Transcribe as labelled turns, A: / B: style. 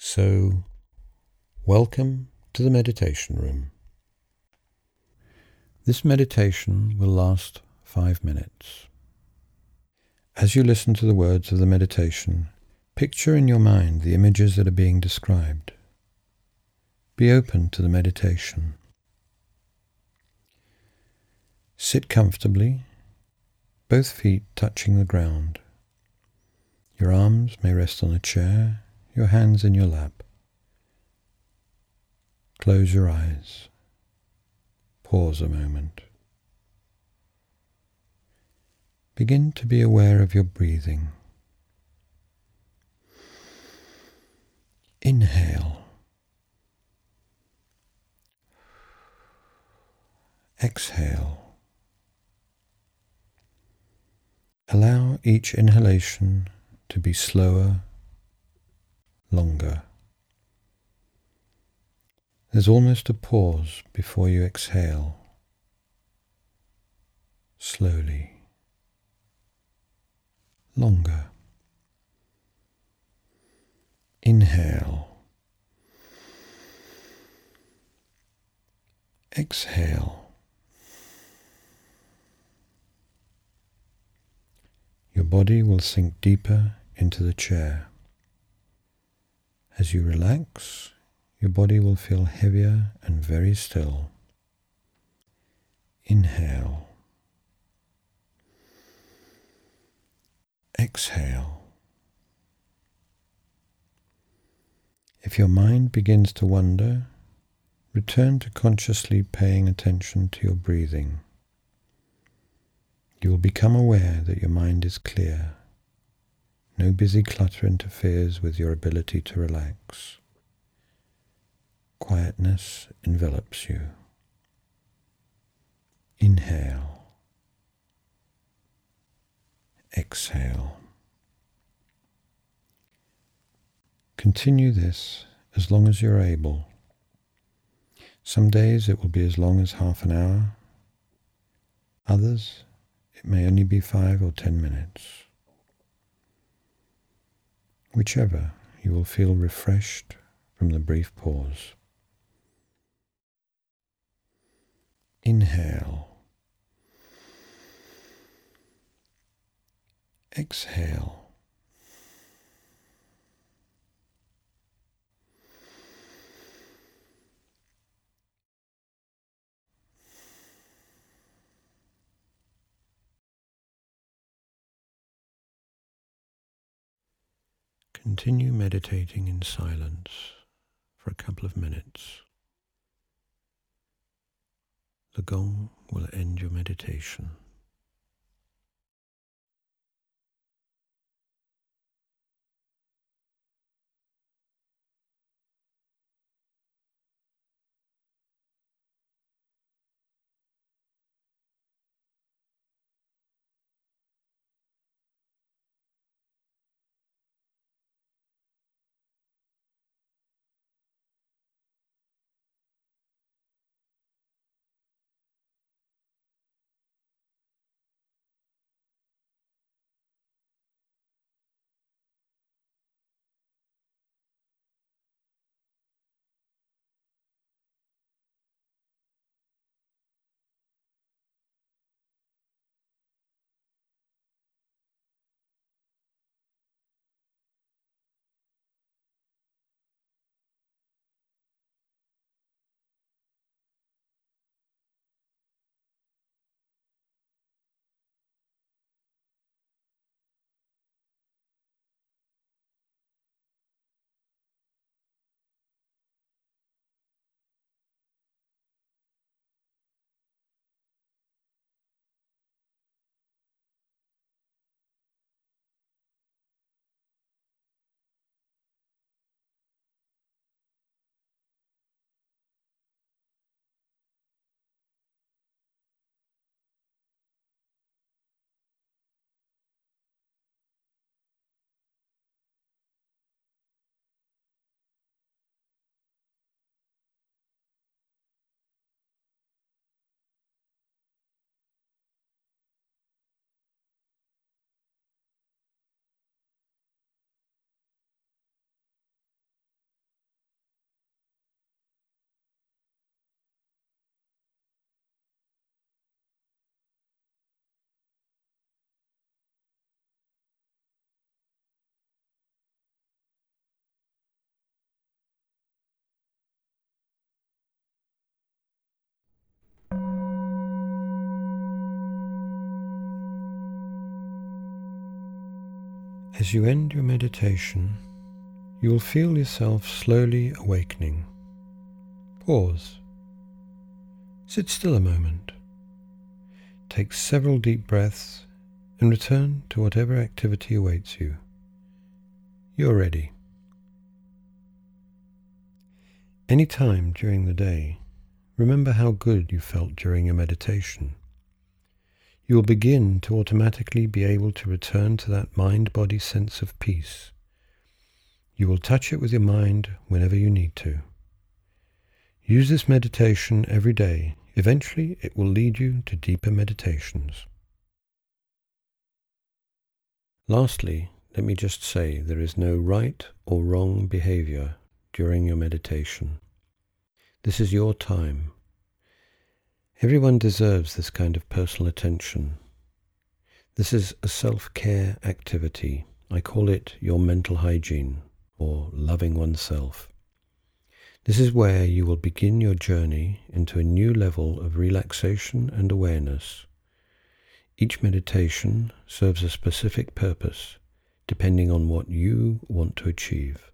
A: So, welcome to the meditation room. This meditation will last five minutes. As you listen to the words of the meditation, picture in your mind the images that are being described. Be open to the meditation. Sit comfortably, both feet touching the ground. Your arms may rest on a chair, your hands in your lap. Close your eyes. Pause a moment. Begin to be aware of your breathing. Inhale. Exhale. Allow each inhalation to be slower, longer. There's almost a pause before you exhale. Slowly. Longer. Inhale. Exhale. Your body will sink deeper into the chair. As you relax, your body will feel heavier and very still. Inhale. Exhale. If your mind begins to wander, return to consciously paying attention to your breathing you will become aware that your mind is clear. No busy clutter interferes with your ability to relax. Quietness envelops you. Inhale. Exhale. Continue this as long as you're able. Some days it will be as long as half an hour. Others it may only be five or ten minutes. Whichever, you will feel refreshed from the brief pause. Inhale. Exhale. Continue meditating in silence for a couple of minutes. The gong will end your meditation. As you end your meditation, you will feel yourself slowly awakening. Pause. Sit still a moment. Take several deep breaths and return to whatever activity awaits you. You're ready. Any time during the day, remember how good you felt during your meditation. You will begin to automatically be able to return to that mind body sense of peace. You will touch it with your mind whenever you need to. Use this meditation every day. Eventually, it will lead you to deeper meditations. Lastly, let me just say there is no right or wrong behavior during your meditation. This is your time. Everyone deserves this kind of personal attention. This is a self care activity. I call it your mental hygiene or loving oneself. This is where you will begin your journey into a new level of relaxation and awareness. Each meditation serves a specific purpose depending on what you want to achieve.